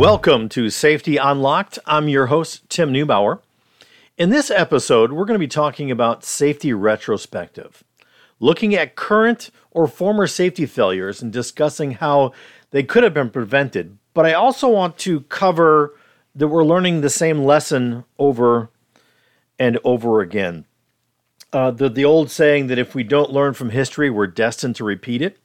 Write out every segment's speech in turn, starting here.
Welcome to Safety Unlocked. I'm your host, Tim Neubauer. In this episode, we're going to be talking about safety retrospective, looking at current or former safety failures and discussing how they could have been prevented. But I also want to cover that we're learning the same lesson over and over again. Uh, the, the old saying that if we don't learn from history, we're destined to repeat it.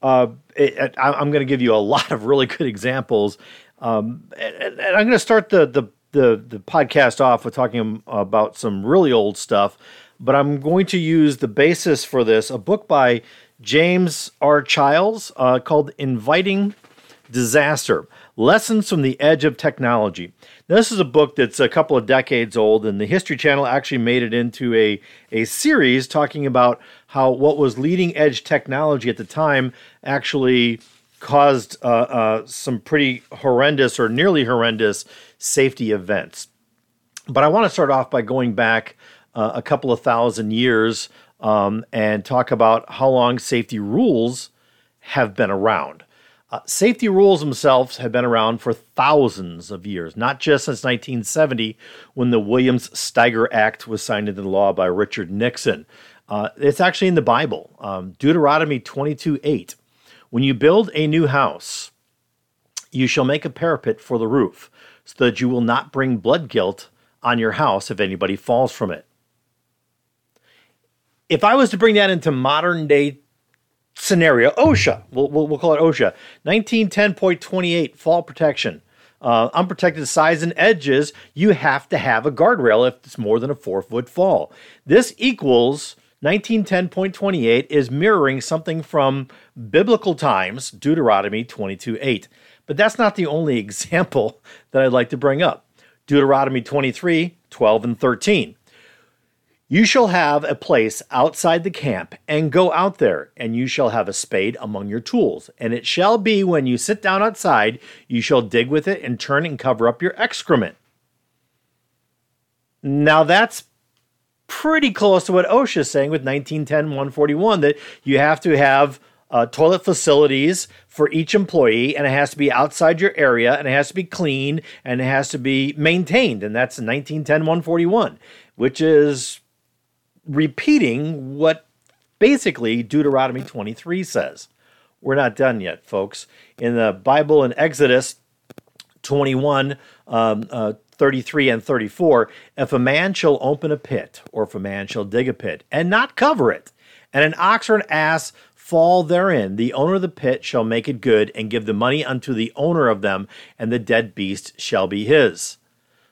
Uh, it, it I'm going to give you a lot of really good examples um, and, and, I'm going to start the, the, the the podcast off with talking about some really old stuff, but I'm going to use the basis for this a book by James R. Chiles uh, called "Inviting Disaster: Lessons from the Edge of Technology." Now, this is a book that's a couple of decades old, and the History Channel actually made it into a a series talking about how what was leading edge technology at the time actually caused uh, uh, some pretty horrendous or nearly horrendous safety events. But I want to start off by going back uh, a couple of thousand years um, and talk about how long safety rules have been around. Uh, safety rules themselves have been around for thousands of years, not just since 1970 when the Williams Steiger Act was signed into law by Richard Nixon. Uh, it's actually in the Bible, um, Deuteronomy 22 8. When you build a new house, you shall make a parapet for the roof, so that you will not bring blood guilt on your house if anybody falls from it. If I was to bring that into modern day scenario, OSHA, we'll, we'll, we'll call it OSHA, 1910.28 fall protection. Uh, unprotected sides and edges, you have to have a guardrail if it's more than a four foot fall. This equals 1910.28 is mirroring something from biblical times, Deuteronomy 22:8. But that's not the only example that I'd like to bring up. Deuteronomy 23, 12, and 13. You shall have a place outside the camp, and go out there, and you shall have a spade among your tools. And it shall be when you sit down outside, you shall dig with it and turn and cover up your excrement. Now that's pretty close to what OSHA is saying with 1910 141 that you have to have uh, toilet facilities for each employee and it has to be outside your area and it has to be clean and it has to be maintained. And that's 1910 141, which is repeating what basically Deuteronomy 23 says. We're not done yet, folks. In the Bible in Exodus 21, um, uh, 33 and 34 if a man shall open a pit or if a man shall dig a pit and not cover it and an ox or an ass fall therein the owner of the pit shall make it good and give the money unto the owner of them and the dead beast shall be his.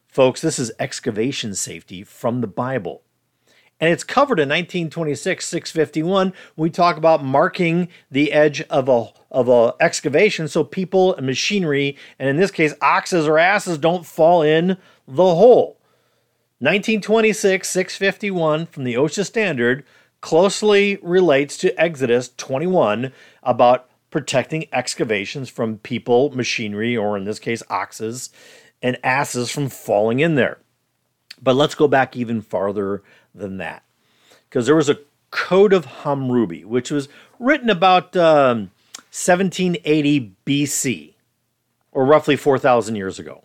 Folks this is excavation safety from the bible. And it's covered in 1926 651 we talk about marking the edge of a of a excavation so people and machinery and in this case oxes or asses don't fall in the hole 1926 651 from the osha standard closely relates to exodus 21 about protecting excavations from people machinery or in this case oxes and asses from falling in there but let's go back even farther than that. Because there was a Code of Hammurabi, which was written about um, 1780 BC, or roughly 4,000 years ago.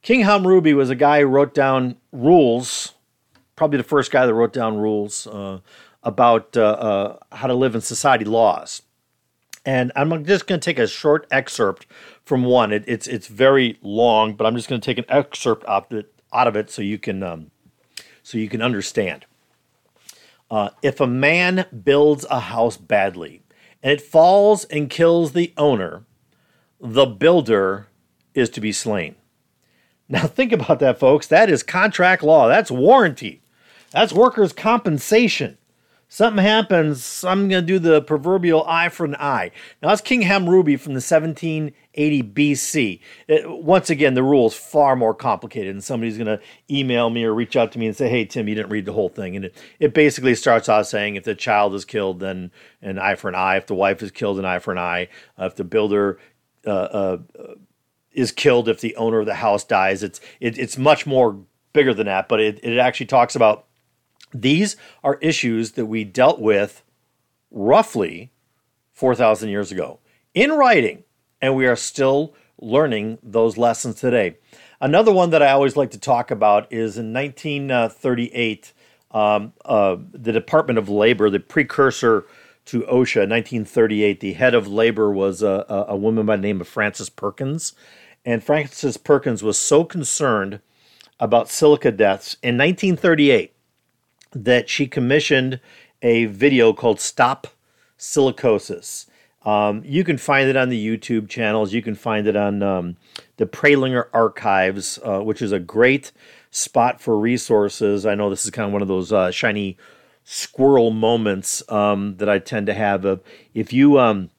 King Hammurabi was a guy who wrote down rules, probably the first guy that wrote down rules uh, about uh, uh, how to live in society laws. And I'm just going to take a short excerpt from one. It, it's it's very long, but I'm just going to take an excerpt out of it, out of it so you can um, so you can understand. Uh, if a man builds a house badly and it falls and kills the owner, the builder is to be slain. Now, think about that, folks. That is contract law, that's warranty, that's workers' compensation something happens, I'm going to do the proverbial eye for an eye. Now, that's King Hammurabi from the 1780 BC. It, once again, the rule is far more complicated, and somebody's going to email me or reach out to me and say, hey, Tim, you didn't read the whole thing. And it, it basically starts off saying if the child is killed, then an eye for an eye. If the wife is killed, an eye for an eye. Uh, if the builder uh, uh, is killed, if the owner of the house dies, it's, it, it's much more bigger than that, but it, it actually talks about these are issues that we dealt with roughly 4,000 years ago in writing, and we are still learning those lessons today. Another one that I always like to talk about is in 1938, um, uh, the Department of Labor, the precursor to OSHA, 1938, the head of labor was a, a woman by the name of Frances Perkins. And Frances Perkins was so concerned about silica deaths in 1938 that she commissioned a video called Stop Silicosis. Um, you can find it on the YouTube channels. You can find it on um, the Prelinger Archives, uh, which is a great spot for resources. I know this is kind of one of those uh, shiny squirrel moments um, that I tend to have. Of if you um,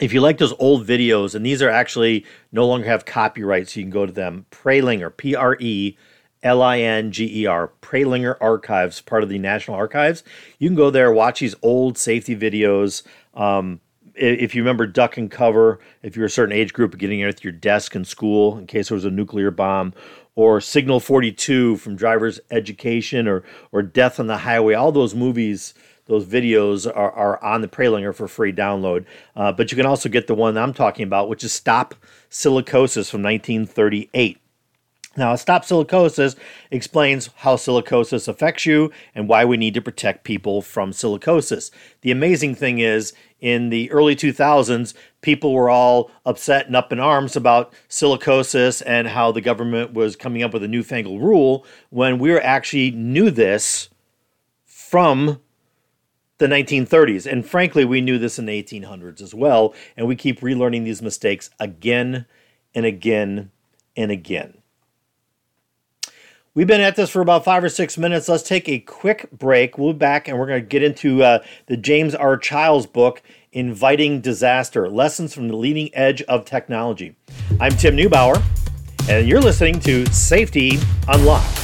if you like those old videos, and these are actually no longer have copyright, so you can go to them. Prelinger, P R E L I N G E R, Prelinger Archives, part of the National Archives. You can go there, watch these old safety videos. Um, if you remember duck and cover, if you're a certain age group, getting in at your desk in school in case there was a nuclear bomb, or Signal 42 from Driver's Education, or or Death on the Highway, all those movies, those videos are, are on the Prelinger for free download. Uh, but you can also get the one I'm talking about, which is Stop Silicosis from 1938. Now, Stop Silicosis explains how silicosis affects you and why we need to protect people from silicosis. The amazing thing is, in the early 2000s, people were all upset and up in arms about silicosis and how the government was coming up with a newfangled rule when we actually knew this from the 1930s. And frankly, we knew this in the 1800s as well. And we keep relearning these mistakes again and again and again. We've been at this for about five or six minutes. Let's take a quick break. We'll be back and we're going to get into uh, the James R. Chiles book, Inviting Disaster Lessons from the Leading Edge of Technology. I'm Tim Neubauer, and you're listening to Safety Unlocked.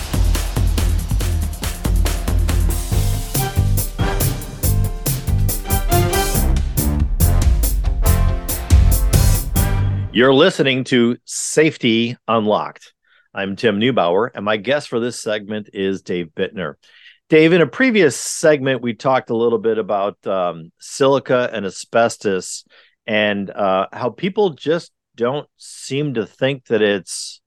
You're listening to Safety Unlocked. I'm Tim Neubauer, and my guest for this segment is Dave Bittner. Dave, in a previous segment, we talked a little bit about um, silica and asbestos and uh, how people just don't seem to think that it's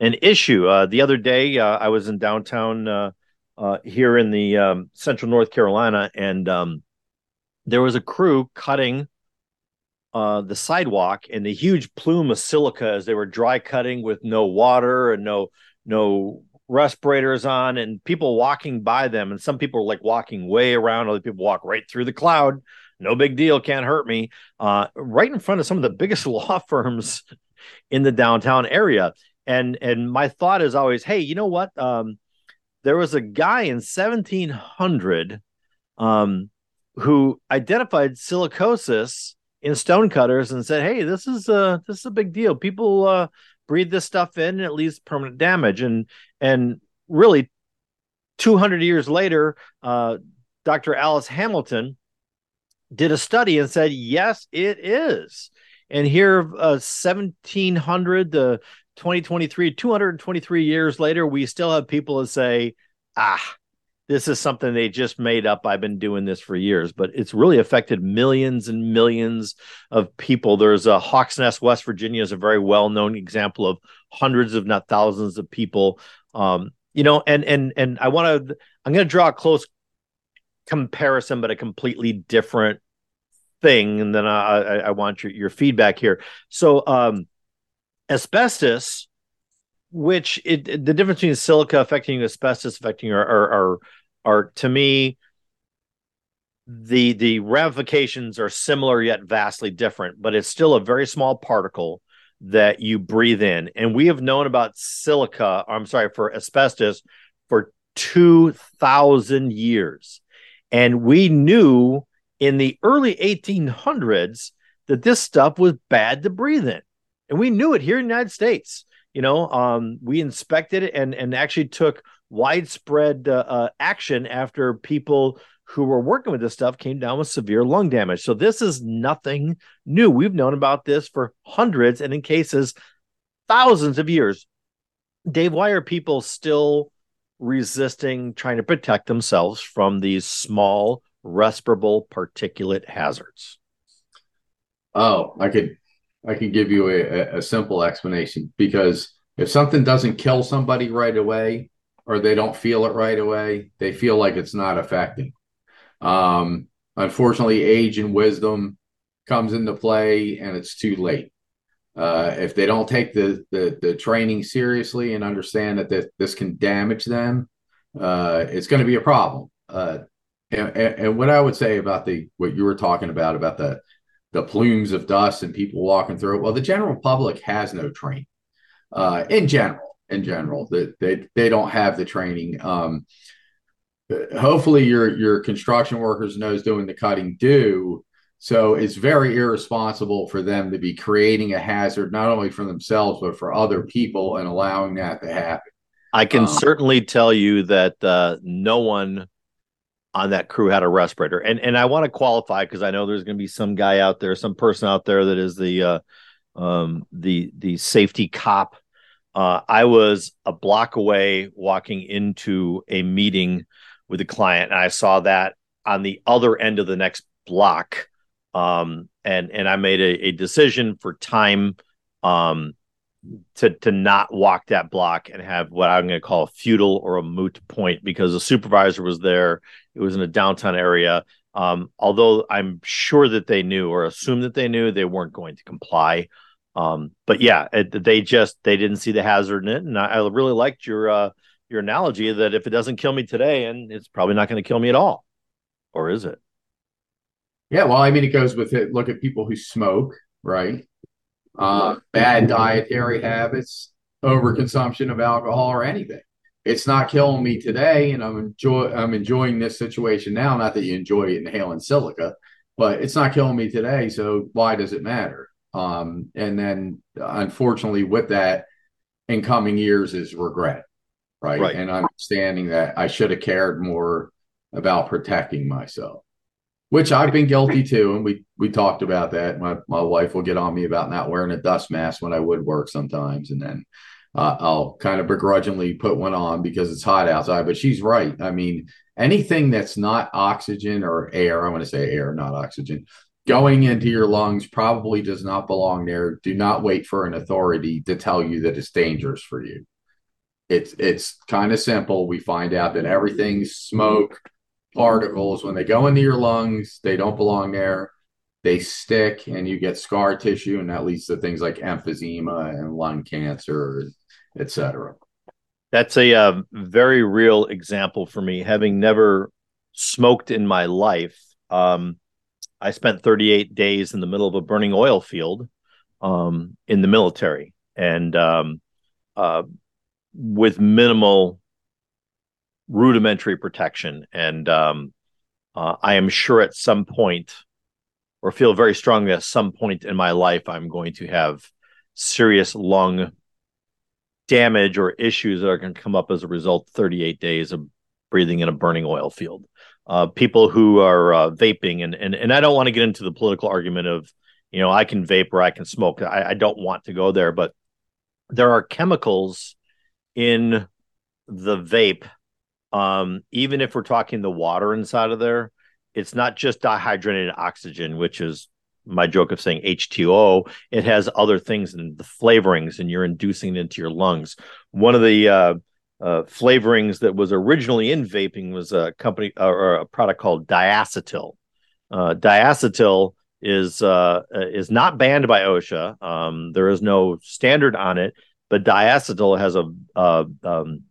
an issue. Uh, the other day, uh, I was in downtown uh, uh, here in the um, central North Carolina, and um, there was a crew cutting uh, the sidewalk and the huge plume of silica as they were dry cutting with no water and no no respirators on and people walking by them. And some people were like walking way around. Other people walk right through the cloud. No big deal. Can't hurt me. Uh, right in front of some of the biggest law firms in the downtown area. And and my thought is always hey you know what? Um, there was a guy in 1700 um, who identified silicosis in stonecutters and said, "Hey, this is a this is a big deal. People uh, breathe this stuff in, and it leaves permanent damage." And and really, two hundred years later, uh, Dr. Alice Hamilton did a study and said, "Yes, it is." And here, uh, seventeen hundred to 2023, 223 years later, we still have people that say, "Ah." This is something they just made up. I've been doing this for years, but it's really affected millions and millions of people. There's a Hawks Nest, West Virginia, is a very well known example of hundreds, if not thousands, of people. Um, you know, and and and I want to. I'm going to draw a close comparison, but a completely different thing. And then I, I, I want your your feedback here. So, um, asbestos which it, the difference between silica affecting asbestos affecting are, are, are are to me the the ramifications are similar yet vastly different but it's still a very small particle that you breathe in. And we have known about silica i'm sorry for asbestos for 2000 years. And we knew in the early 1800s that this stuff was bad to breathe in. And we knew it here in the united states you know um, we inspected it and and actually took widespread uh, uh, action after people who were working with this stuff came down with severe lung damage. So this is nothing new. We've known about this for hundreds and in cases thousands of years. Dave, why are people still resisting trying to protect themselves from these small respirable particulate hazards? Oh, I could I can give you a, a simple explanation because if something doesn't kill somebody right away, or they don't feel it right away, they feel like it's not affecting. Um, unfortunately, age and wisdom comes into play, and it's too late. Uh, if they don't take the, the, the training seriously and understand that this, this can damage them, uh, it's going to be a problem. Uh, and, and, what I would say about the what you were talking about about the the plumes of dust and people walking through it, well, the general public has no training uh, in general. In general, that they, they don't have the training. Um, hopefully, your your construction workers knows doing the cutting do so it's very irresponsible for them to be creating a hazard, not only for themselves, but for other people and allowing that to happen. I can um, certainly tell you that uh, no one on that crew had a respirator. And and I want to qualify because I know there's going to be some guy out there, some person out there that is the uh, um, the the safety cop. Uh, I was a block away walking into a meeting with a client, and I saw that on the other end of the next block um, and and I made a, a decision for time um, to to not walk that block and have what I'm going to call a futile or a moot point because the supervisor was there. It was in a downtown area. Um, although I'm sure that they knew or assumed that they knew, they weren't going to comply. Um, but yeah, it, they just they didn't see the hazard in it, and I, I really liked your uh, your analogy that if it doesn't kill me today, and it's probably not going to kill me at all, or is it? Yeah, well, I mean, it goes with it. Look at people who smoke, right? Uh, bad dietary habits, overconsumption of alcohol or anything. It's not killing me today, and I'm enjoy I'm enjoying this situation now. Not that you enjoy inhaling silica, but it's not killing me today. So why does it matter? Um, and then, unfortunately, with that, in coming years is regret, right? right? And understanding that I should have cared more about protecting myself which I've been guilty too, and we we talked about that. My my wife will get on me about not wearing a dust mask when I would work sometimes, and then uh, I'll kind of begrudgingly put one on because it's hot outside. But she's right. I mean, anything that's not oxygen or air, I want to say air, not oxygen, going into your lungs probably does not belong there. Do not wait for an authority to tell you that it's dangerous for you. It's it's kind of simple. We find out that everything's smoke particles. When they go into your lungs they don't belong there. They stick and you get scar tissue and that leads to things like emphysema and lung cancer etc that's a uh, very real example for me. Having never smoked in my life um, i spent 38 days in the middle of a burning oil field um, in the military. And um, uh, with minimal rudimentary protection. And um, uh, I am sure at some point, or feel very strongly at some point in my life, I'm going to have serious lung damage or issues that are going to come up as a result 38 days of breathing in a burning oil field. Uh, people who are uh, vaping, and, and and I don't want to get into the political argument of, you know, I can vape or I can smoke. I, I don't want to go there, but there are chemicals in the vape um, even if we're talking the water inside of there, it's not just dehydrated oxygen, which is my joke of saying H2O. It has other things and the flavorings, and you're inducing it into your lungs. One of the uh, uh, flavorings that was originally in vaping was a company or a product called diacetyl. Uh, diacetyl is uh, is not banned by OSHA. Um, there is no standard on it, but diacetyl has a, a um,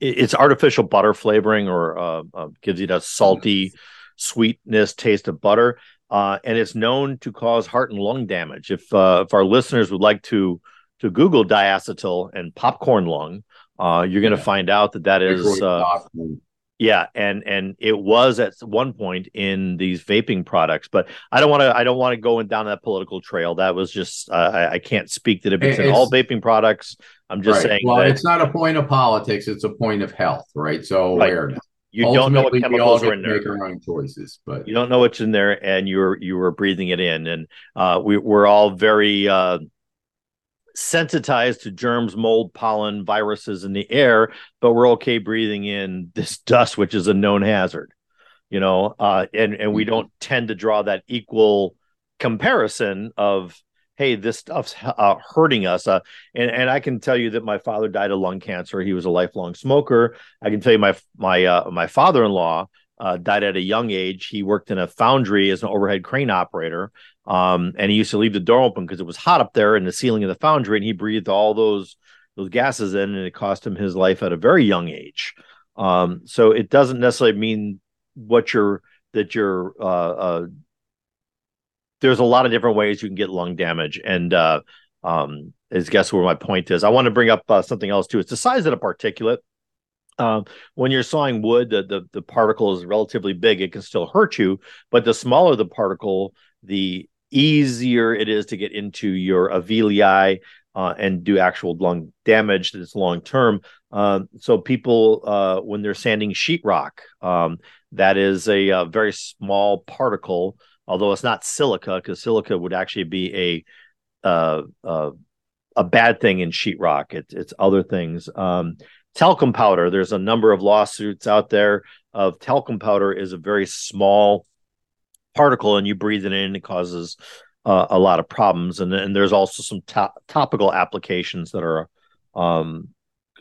it's artificial butter flavoring or uh, uh, gives you that salty sweetness taste of butter uh, and it's known to cause heart and lung damage. If uh, if our listeners would like to to google diacetyl and popcorn lung uh, you're going to yeah. find out that that is yeah and and it was at one point in these vaping products but i don't want to i don't want to go down that political trail that was just uh, I, I, can't speak that if it's, it's in all vaping products i'm just right. saying well that, it's not a point of politics it's a point of health right so right. awareness you don't know what chemicals are in there. Make our own choices, but you don't know what's in there, and you're you were breathing it in, and uh, we, we're all very uh, sensitized to germs, mold, pollen, viruses in the air, but we're okay breathing in this dust, which is a known hazard. You know, uh, and and we mm-hmm. don't tend to draw that equal comparison of hey, this stuff's uh, hurting us. Uh, and and I can tell you that my father died of lung cancer. He was a lifelong smoker. I can tell you my my uh, my father in law uh, died at a young age. He worked in a foundry as an overhead crane operator, um, and he used to leave the door open because it was hot up there in the ceiling of the foundry, and he breathed all those those gases in, and it cost him his life at a very young age. Um, so it doesn't necessarily mean what you're that you're uh, uh, there's a lot of different ways you can get lung damage and uh, um, is guess where my point is i want to bring up uh, something else too it's the size of the particulate um, when you're sawing wood the, the, the particle is relatively big it can still hurt you but the smaller the particle the easier it is to get into your alveoli uh, and do actual lung damage that's long term. Uh, so people, uh, when they're sanding sheetrock, um, that is a, a, very small particle, although it's not silica, because silica would actually be a uh, uh, a bad thing in sheetrock. It's it's other things. Um, talcum powder. There's a number of lawsuits out there of talcum powder is a very small particle, and you breathe it in, it causes uh, a lot of problems. And and there's also some to- topical applications that are um,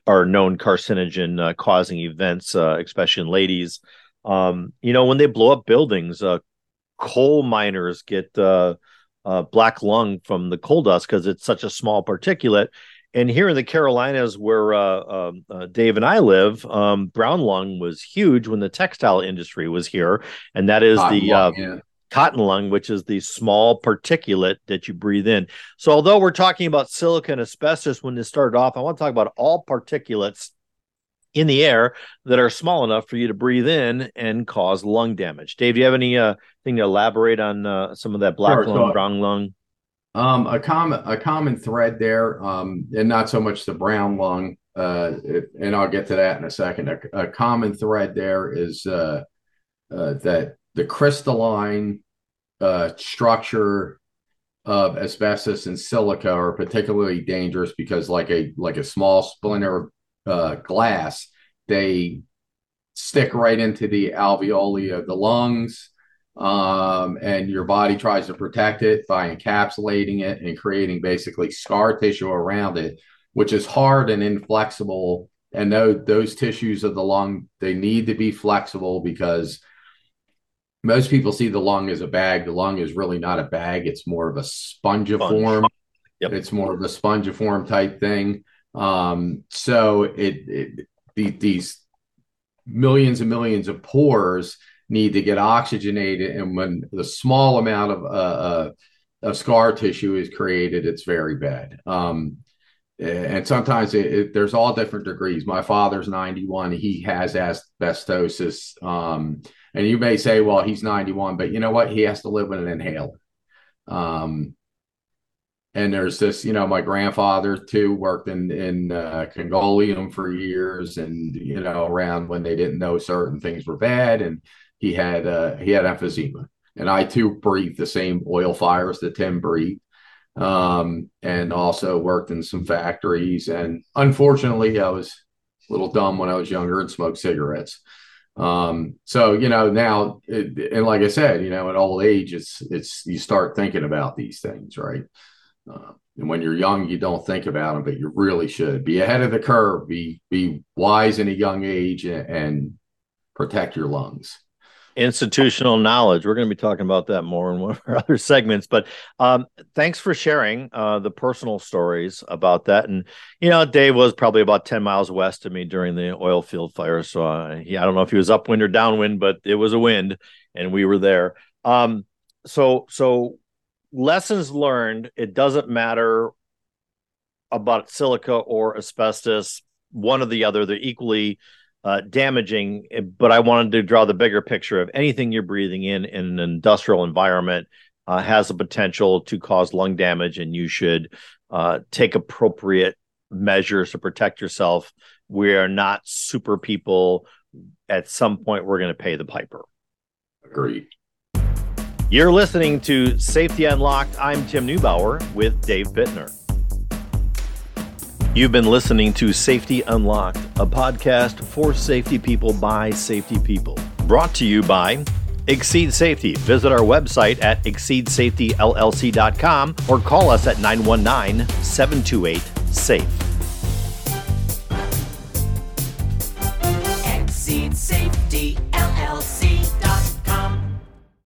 are known carcinogen uh, causing events, uh, especially in ladies. Um, you know, when they blow up buildings, uh, coal miners get uh, uh, black lung from the coal dust because it's such a small particulate. And here in the Carolinas, where uh, um, uh, Dave and I live, um, brown lung was huge when the textile industry was here, and that is Cotton the lung, yeah. cotton lung, which is the small particulate that you breathe in. So, although we're talking about silica and asbestos when this started off, I want to talk about all particulates in the air that are small enough for you to breathe in and cause lung damage. Dave, do you have any uh, thing to elaborate on uh, some of that black sure, lung, so, brown lung? Um, a common a common thread there, um, and not so much the brown lung, uh, and I'll get to that in a second. A, a common thread there is uh, uh, that the crystalline uh, structure of asbestos and silica are particularly dangerous because, like a like a small splinter uh, glass, they stick right into the alveoli of the lungs. Um, and your body tries to protect it by encapsulating it and creating basically scar tissue around it, which is hard and inflexible. And those, those tissues of the lung, they need to be flexible because most people see the lung as a bag. The lung is really not a bag, it's more of a spongiform. Sponge. Yep. It's more of a spongiform type thing. Um, so it, it the, these millions and millions of pores need to get oxygenated, and when the small amount of uh, uh, of scar tissue is created, it's very bad. Um, and sometimes it, it, there's all different degrees. My father's 91; he has asbestosis. Um, and you may say, well, he's 91, but you know what? He has to live with an inhaler. Um, and there's this, you know, my grandfather too worked in in uh, Congoleum for years, and you know, around when they didn't know certain things were bad, and he had uh, he had emphysema, and I too breathed the same oil fires that Tim breathed, um, and also worked in some factories, and unfortunately, I was a little dumb when I was younger and smoked cigarettes. Um, so you know now, it, and like I said, you know, at old age, it's it's you start thinking about these things, right? Uh, and when you're young, you don't think about them, but you really should be ahead of the curve. Be be wise in a young age and, and protect your lungs. Institutional knowledge. We're going to be talking about that more in one of our other segments. But um, thanks for sharing uh, the personal stories about that. And you know, Dave was probably about ten miles west of me during the oil field fire. So uh, he, I don't know if he was upwind or downwind, but it was a wind, and we were there. Um, so so lessons learned it doesn't matter about silica or asbestos one or the other they're equally uh, damaging but i wanted to draw the bigger picture of anything you're breathing in in an industrial environment uh, has the potential to cause lung damage and you should uh, take appropriate measures to protect yourself we are not super people at some point we're going to pay the piper agreed you're listening to Safety Unlocked. I'm Tim Neubauer with Dave Bittner. You've been listening to Safety Unlocked, a podcast for safety people by safety people. Brought to you by Exceed Safety. Visit our website at exceedsafetyllc.com or call us at 919 728 SAFE. Exceed Safety.